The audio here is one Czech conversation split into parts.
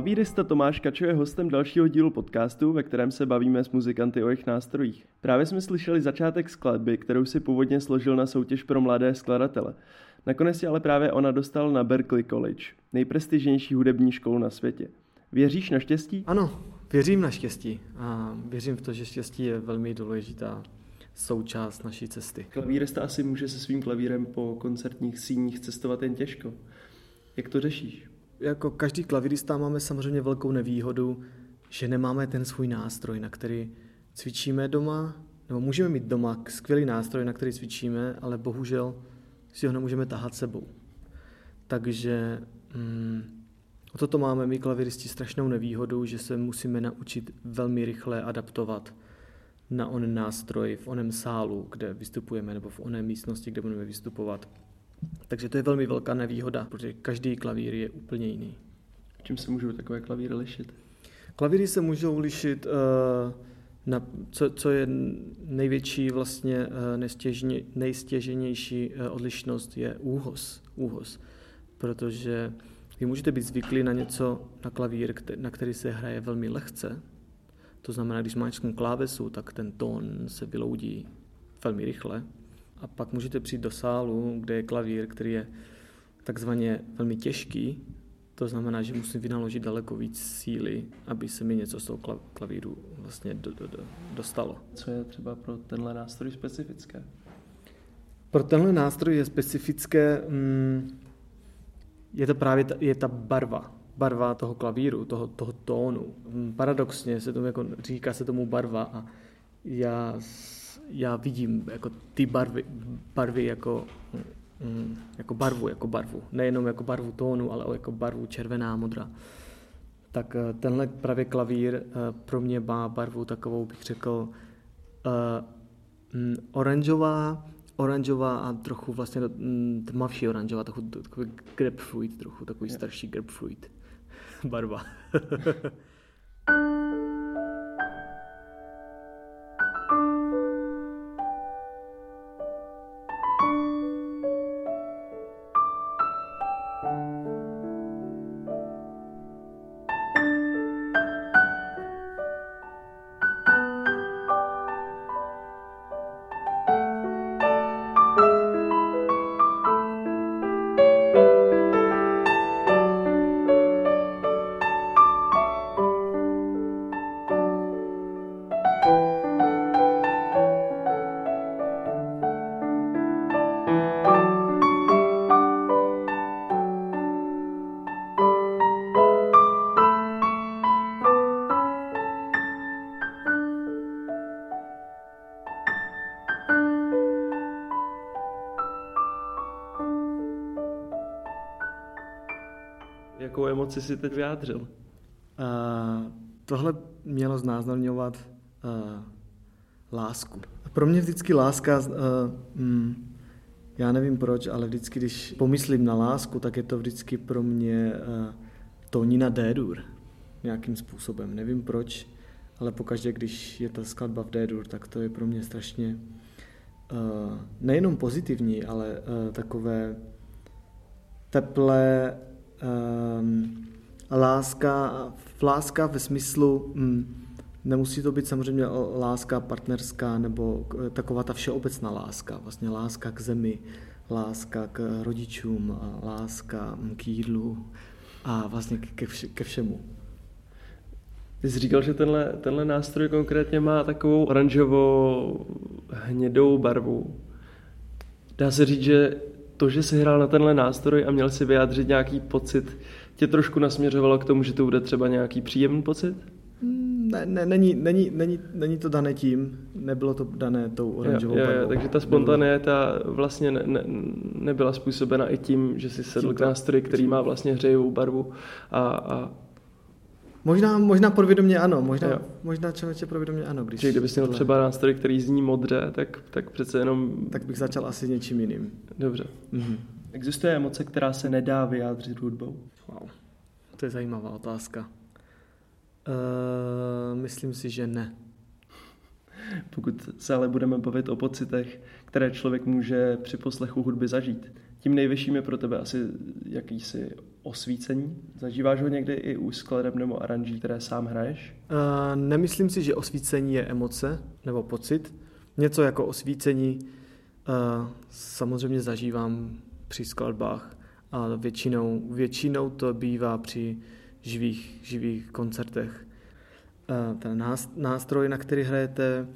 Klavírista Tomáš Kačo je hostem dalšího dílu podcastu, ve kterém se bavíme s muzikanty o jejich nástrojích. Právě jsme slyšeli začátek skladby, kterou si původně složil na soutěž pro mladé skladatele. Nakonec si ale právě ona dostal na Berkeley College, nejprestižnější hudební školu na světě. Věříš na štěstí? Ano, věřím na štěstí a věřím v to, že štěstí je velmi důležitá součást naší cesty. Klavírista asi může se svým klavírem po koncertních síních cestovat jen těžko. Jak to řešíš? Jako každý klavírista máme samozřejmě velkou nevýhodu, že nemáme ten svůj nástroj, na který cvičíme doma, nebo můžeme mít doma skvělý nástroj, na který cvičíme, ale bohužel si ho nemůžeme tahat sebou. Takže mm, toto máme my klavíristi strašnou nevýhodu, že se musíme naučit velmi rychle adaptovat na onen nástroj v onem sálu, kde vystupujeme, nebo v oné místnosti, kde budeme vystupovat. Takže to je velmi velká nevýhoda, protože každý klavír je úplně jiný. Čím se můžou takové klavíry lišit? Klavíry se můžou lišit, uh, na, co, co je největší vlastně uh, nejstěženější uh, odlišnost je úhoz. úhoz. Protože vy můžete být zvyklí na něco, na klavír, na který se hraje velmi lehce. To znamená, když máš klávesu, tak ten tón se vyloudí velmi rychle. A pak můžete přijít do sálu, kde je klavír, který je takzvaně velmi těžký. To znamená, že musím vynaložit daleko víc síly, aby se mi něco z toho klavíru vlastně do, do, do, dostalo. Co je třeba pro tenhle nástroj specifické? Pro tenhle nástroj je specifické, mm, je to právě ta, je ta barva, barva toho klavíru, toho, toho tónu. Mm, paradoxně se tomu jako, říká se tomu barva a já já vidím jako ty barvy, barvy jako, mm, jako barvu, jako barvu. Nejenom jako barvu tónu, ale jako barvu červená, modrá. Tak eh, tenhle právě klavír eh, pro mě má barvu takovou, bych řekl, uh, oranžová, oranžová a trochu vlastně mm, tmavší oranžová, trochu, takový grapefruit, trochu takový starší grapefruit barva. Emoci si teď vyjádřil? Uh, tohle mělo znázorňovat uh, lásku. Pro mě vždycky láska, uh, mm, já nevím proč, ale vždycky, když pomyslím na lásku, tak je to vždycky pro mě uh, tónina D-dur nějakým způsobem. Nevím proč, ale pokaždé, když je ta skladba v D-dur, tak to je pro mě strašně uh, nejenom pozitivní, ale uh, takové teplé, um, láska, láska ve smyslu, um, nemusí to být samozřejmě láska partnerská nebo taková ta všeobecná láska, vlastně láska k zemi, láska k rodičům, láska k jídlu a vlastně ke, vše, ke všemu. Ty jsi říkal, že tenhle, tenhle nástroj konkrétně má takovou oranžovou hnědou barvu. Dá se říct, že to, že jsi hrál na tenhle nástroj a měl si vyjádřit nějaký pocit, tě trošku nasměřovalo k tomu, že to bude třeba nějaký příjemný pocit? Ne, ne, není, není, není, není to dané tím, nebylo to dané tou oranžovou jo, jo, jo, takže ta spontanéta vlastně ne, ne, nebyla způsobena i tím, že jsi sedl k nástroji, který má vlastně hřejivou barvu a, a Možná, možná podvědomě ano, možná, jo. možná člověče podvědomě ano. Když Že kdybys měl tohle... třeba nástroj, který zní modře, tak, tak přece jenom... Tak bych začal asi něčím jiným. Dobře. Mm-hmm. Existuje emoce, která se nedá vyjádřit hudbou? Wow. To je zajímavá otázka. Uh, myslím si, že ne. Pokud se ale budeme bavit o pocitech, které člověk může při poslechu hudby zažít, tím nejvyšším je pro tebe asi jakýsi osvícení? Zažíváš ho někdy i u skladeb nebo aranží, které sám hraješ? Uh, nemyslím si, že osvícení je emoce nebo pocit. Něco jako osvícení uh, samozřejmě zažívám při skladbách a většinou, většinou to bývá při živých, živých koncertech. Uh, ten nástroj, na který hrajete,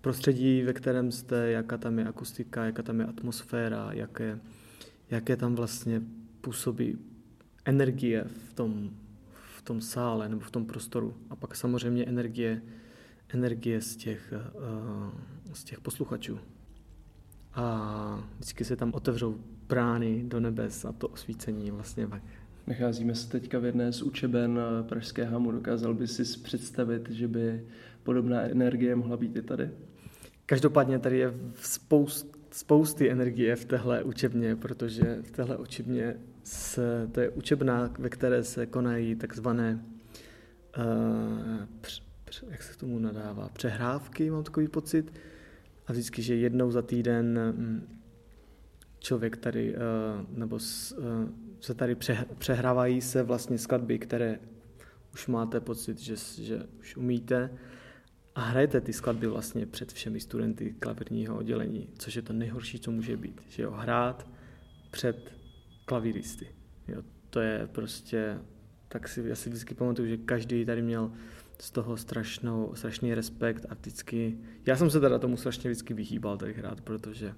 prostředí, ve kterém jste, jaká tam je akustika, jaká tam je atmosféra, jaké, jaké tam vlastně působí energie v tom, v tom sále nebo v tom prostoru. A pak samozřejmě energie, energie z těch, uh, z těch posluchačů. A vždycky se tam otevřou brány do nebes a to osvícení vlastně pak Nacházíme se teďka v jedné z učeben Pražské hamu. Dokázal by si představit, že by podobná energie mohla být i tady? Každopádně tady je spoust, spousty energie v téhle učebně, protože v téhle učebně se, to je učebna, ve které se konají takzvané, uh, př, př, jak se tomu nadává, přehrávky, mám takový pocit. A vždycky, že jednou za týden um, člověk tady, uh, nebo s, uh, se tady přehrávají se vlastně skladby, které už máte pocit, že, že už umíte a hrajete ty skladby vlastně před všemi studenty klavírního oddělení, což je to nejhorší, co může být. Že jo, hrát před klavíristy. Jo, to je prostě, tak si, já si vždycky pamatuju, že každý tady měl z toho strašnou, strašný respekt a vždycky, já jsem se teda tomu strašně vždycky vyhýbal tady hrát, protože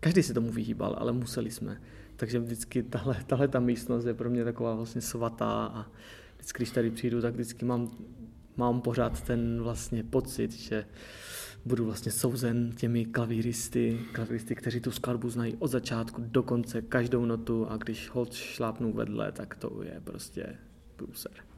každý se tomu vyhýbal, ale museli jsme. Takže vždycky tahle, tahle ta místnost je pro mě taková vlastně svatá a vždycky, když tady přijdu, tak vždycky mám mám pořád ten vlastně pocit, že budu vlastně souzen těmi klavíristy, klavíristy, kteří tu skladbu znají od začátku do konce, každou notu a když hold šlápnu vedle, tak to je prostě průser.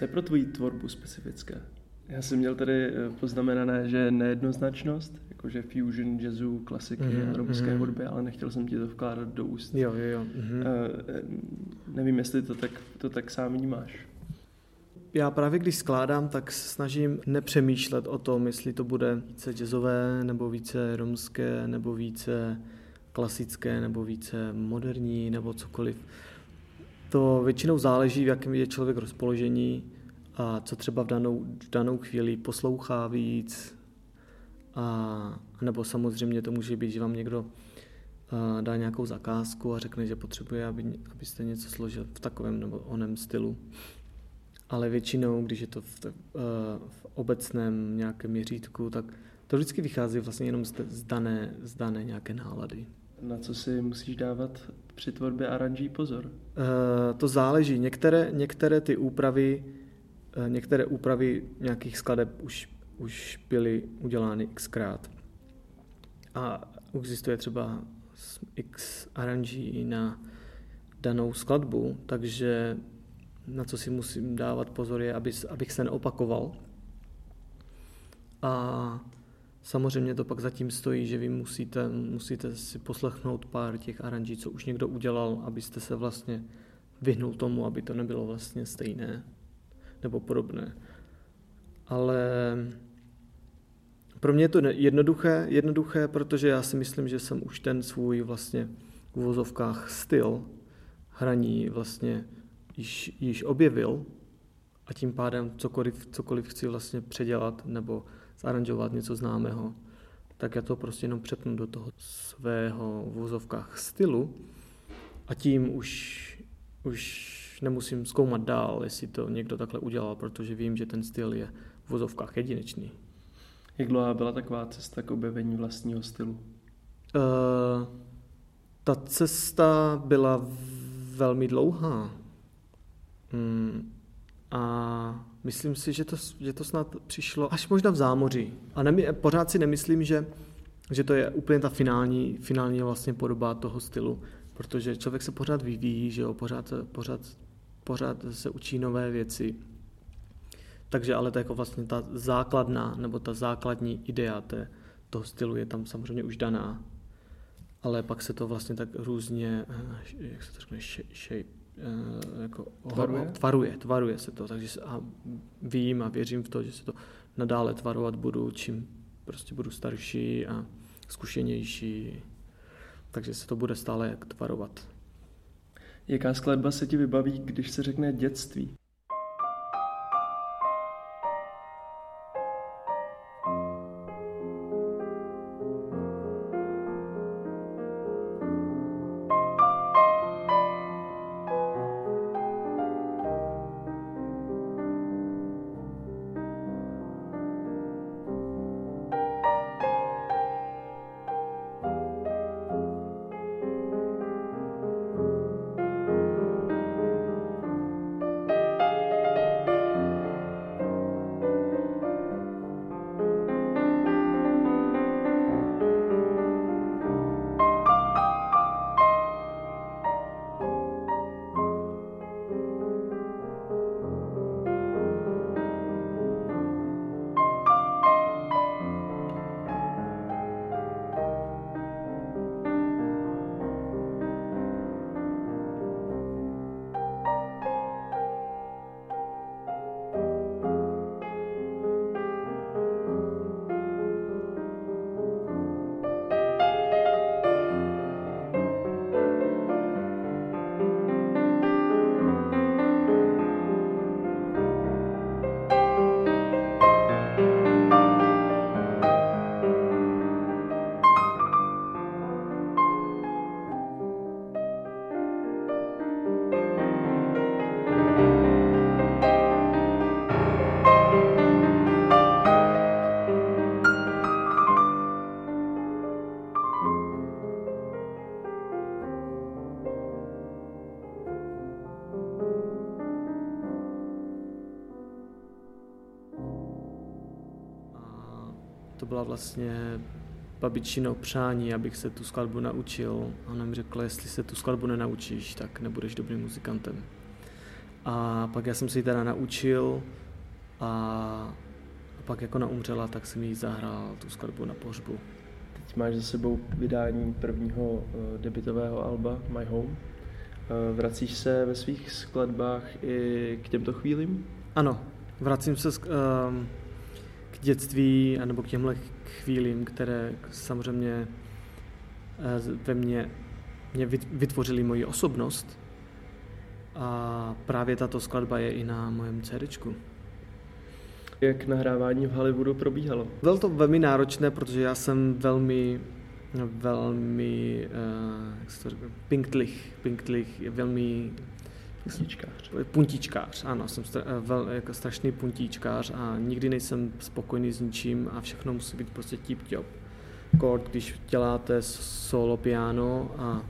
Co je pro tvoji tvorbu specifické? Já jsem měl tady eh, poznamenané, že nejednoznačnost, jakože fusion jazzu, klasiky mm-hmm. a romské mm-hmm. hudby, ale nechtěl jsem ti to vkládat do úst. Jo, jo, jo. Mm-hmm. Uh, nevím, jestli to tak, to tak sám vnímáš. Já právě když skládám, tak snažím nepřemýšlet o tom, jestli to bude více jazzové, nebo více romské, nebo více klasické, nebo více moderní, nebo cokoliv. To většinou záleží, v jakém je člověk rozpoložení a co třeba v danou, v danou chvíli poslouchá víc. A, nebo samozřejmě to může být, že vám někdo dá nějakou zakázku a řekne, že potřebuje, aby, abyste něco složil v takovém nebo onem stylu. Ale většinou, když je to v, v obecném nějakém měřítku, tak to vždycky vychází vlastně jenom z dané, z dané nějaké nálady. Na co si musíš dávat při tvorbě aranží pozor? Uh, to záleží. Některé, některé ty úpravy, uh, některé úpravy nějakých skladeb už, už byly udělány xkrát. A existuje třeba x aranží na danou skladbu, takže na co si musím dávat pozor je, aby, abych se neopakoval. A Samozřejmě to pak zatím stojí, že vy musíte, musíte si poslechnout pár těch aranží, co už někdo udělal, abyste se vlastně vyhnul tomu, aby to nebylo vlastně stejné nebo podobné. Ale pro mě je to jednoduché, jednoduché, protože já si myslím, že jsem už ten svůj vlastně v uvozovkách styl hraní vlastně již, již objevil a tím pádem cokoliv, cokoliv chci vlastně předělat nebo zaranžovat něco známého, tak já to prostě jenom přepnu do toho svého v vozovkách stylu a tím už, už nemusím zkoumat dál, jestli to někdo takhle udělal, protože vím, že ten styl je v vozovkách jedinečný. Jak dlouhá byla taková cesta k objevení vlastního stylu? Uh, ta cesta byla velmi dlouhá. Hmm. A Myslím si, že to, že to snad přišlo až možná v zámoří. A nemy, pořád si nemyslím, že, že to je úplně ta finální, finální vlastně podoba toho stylu, protože člověk se pořád vyvíjí, že jo, pořád, pořád, pořád se učí nové věci. Takže ale to jako vlastně ta základná, nebo ta základní idea té, toho stylu je tam samozřejmě už daná. Ale pak se to vlastně tak různě, eh, jak se to řekne, shape, jako tvaruje? tvaruje, tvaruje se to, takže a vím a věřím v to, že se to nadále tvarovat budu, čím prostě budu starší a zkušenější, takže se to bude stále jak tvarovat. Jaká skladba se ti vybaví, když se řekne dětství? Byla vlastně babičino přání, abych se tu skladbu naučil. A ona mi řekla, jestli se tu skladbu nenaučíš, tak nebudeš dobrým muzikantem. A pak já jsem si ji teda naučil a, a pak jako naumřela, tak jsem jí zahrál tu skladbu na pohřbu. Teď máš za sebou vydání prvního uh, debitového alba My Home. Uh, vracíš se ve svých skladbách i k těmto chvílím? Ano, vracím se um, k dětství nebo k těmhle chvílím, které samozřejmě uh, ve mně, mě vytvořily moji osobnost. A právě tato skladba je i na mojem CDčku. Jak nahrávání v Hollywoodu probíhalo? Bylo to velmi náročné, protože já jsem velmi velmi uh, jak se to pinktlich, pinktlich velmi Puntíčkář. Puntíčkář, ano, jsem stra, eh, vel, jako strašný puntíčkář a nikdy nejsem spokojený s ničím a všechno musí být prostě tip-top. Kord, když děláte solo piano a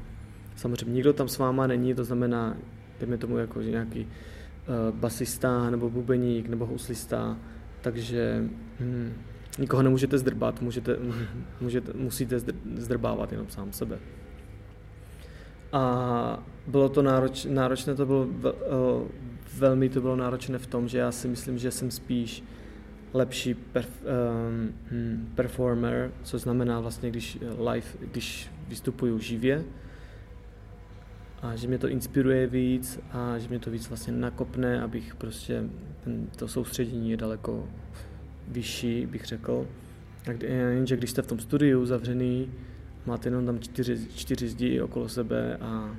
samozřejmě nikdo tam s váma není, to znamená, dejme tomu jako nějaký uh, basista nebo bubeník nebo houslista, takže hm, nikoho nemůžete zdrbat, můžete, můžete, musíte zdrbávat jenom sám sebe. A bylo to nároč, náročné, to bylo velmi to bylo náročné v tom, že já si myslím, že jsem spíš lepší perf, um, performer, co znamená vlastně, když live, když vystupuju živě, a že mě to inspiruje víc a že mě to víc vlastně nakopne, abych prostě ten, to soustředění je daleko vyšší, bych řekl. A kdy, jenže když jste v tom studiu zavřený, máte jenom tam čtyři, čtyři zdi okolo sebe a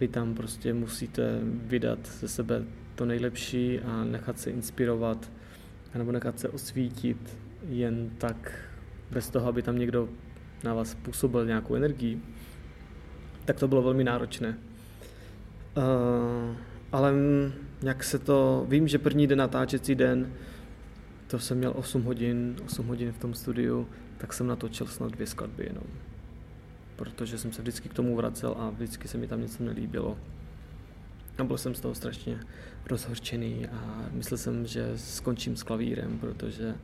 vy tam prostě musíte vydat ze sebe to nejlepší a nechat se inspirovat nebo nechat se osvítit jen tak bez toho, aby tam někdo na vás působil nějakou energii, tak to bylo velmi náročné. Uh, ale jak se to, vím, že první den natáčecí den, to jsem měl 8 hodin, 8 hodin v tom studiu, tak jsem natočil snad dvě skladby jenom. Protože jsem se vždycky k tomu vracel a vždycky se mi tam něco nelíbilo. A byl jsem z toho strašně rozhorčený a myslel jsem, že skončím s klavírem, protože,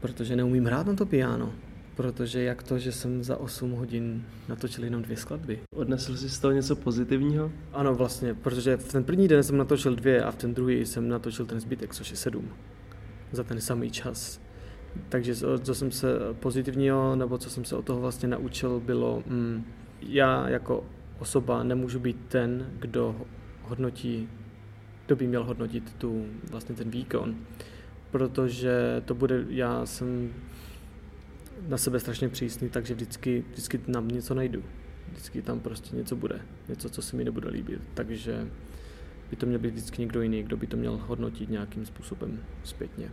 protože neumím hrát na to piano. Protože jak to, že jsem za 8 hodin natočil jenom dvě skladby. Odnesl jsi z toho něco pozitivního? Ano, vlastně, protože v ten první den jsem natočil dvě a v ten druhý jsem natočil ten zbytek, což je sedm za ten samý čas. Takže co jsem se pozitivního, nebo co jsem se od toho vlastně naučil, bylo, mm, já jako osoba nemůžu být ten, kdo hodnotí, kdo by měl hodnotit tu, vlastně ten výkon, protože to bude, já jsem na sebe strašně přísný, takže vždycky, vždycky nám něco najdu. Vždycky tam prostě něco bude, něco, co se mi nebude líbit. Takže by to měl být vždycky někdo jiný, kdo by to měl hodnotit nějakým způsobem zpětně.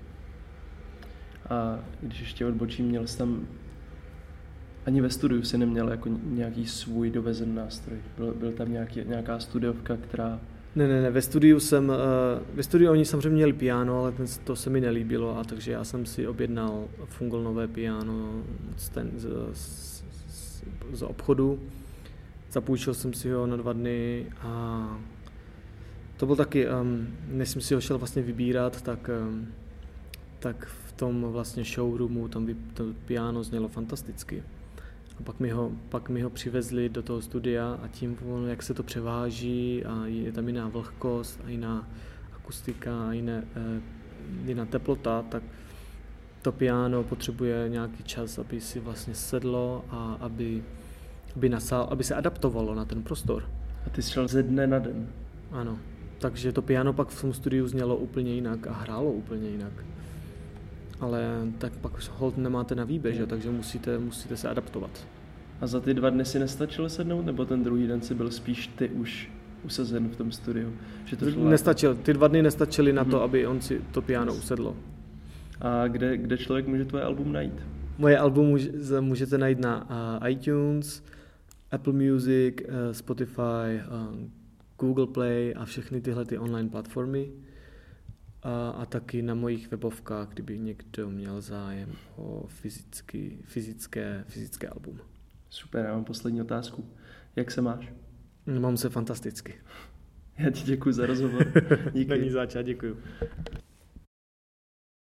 A když ještě odbočím, měl jsi tam ani ve studiu si neměl jako nějaký svůj dovezen nástroj. Byl, byl tam nějaký, nějaká studiovka, která... Ne, ne, ne, ve studiu jsem, uh, ve studiu oni samozřejmě měli piano, ale ten, to se mi nelíbilo, a takže já jsem si objednal funglnové piano z, ten, z, z, z obchodu. Zapůjčil jsem si ho na dva dny a to byl taky, um, než jsem si ho šel vlastně vybírat, tak, um, tak v tom vlastně showroomu tam by to piano znělo fantasticky. A pak mi, ho, pak mi ho přivezli do toho studia a tím, jak se to převáží a je tam jiná vlhkost a jiná akustika a jiné, eh, jiná teplota, tak to piano potřebuje nějaký čas, aby si vlastně sedlo a aby, aby, nasál, aby se adaptovalo na ten prostor. A ty šel ze dne na den? Ano. Takže to piano pak v tom studiu znělo úplně jinak a hrálo úplně jinak. Ale tak pak hold nemáte na výběr, že? takže musíte, musíte se adaptovat. A za ty dva dny si nestačilo sednout, nebo ten druhý den si byl spíš ty už usazen v tom studiu? Že to Nestačil. Ty dva dny nestačily na to, hmm. aby on si to piano usedlo. A kde, kde člověk může tvoje album najít? Moje album můžete najít na iTunes, Apple Music, eh, Spotify, Google Play a všechny tyhle ty online platformy. A, a taky na mojich webovkách, kdyby někdo měl zájem o fyzicky, fyzické, fyzické album. Super, já mám poslední otázku. Jak se máš? Mám se fantasticky. Já ti děkuji za rozhovor. Díky. Není zač, děkuji.